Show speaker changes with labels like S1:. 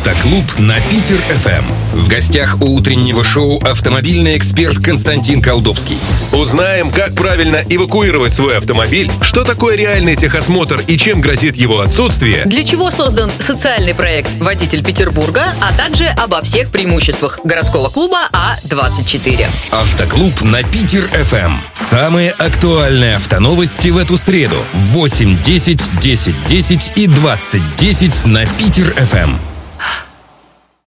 S1: Автоклуб на Питер ФМ. Эм. В гостях у утреннего шоу автомобильный эксперт Константин Колдовский.
S2: Узнаем, как правильно эвакуировать свой автомобиль, что такое реальный техосмотр и чем грозит его отсутствие.
S3: Для чего создан социальный проект «Водитель Петербурга», а также обо всех преимуществах городского клуба А24.
S1: Автоклуб на Питер ФМ. Эм. Самые актуальные автоновости в эту среду в 8, 10, 10, 10 и 20, 10 на Питер ФМ.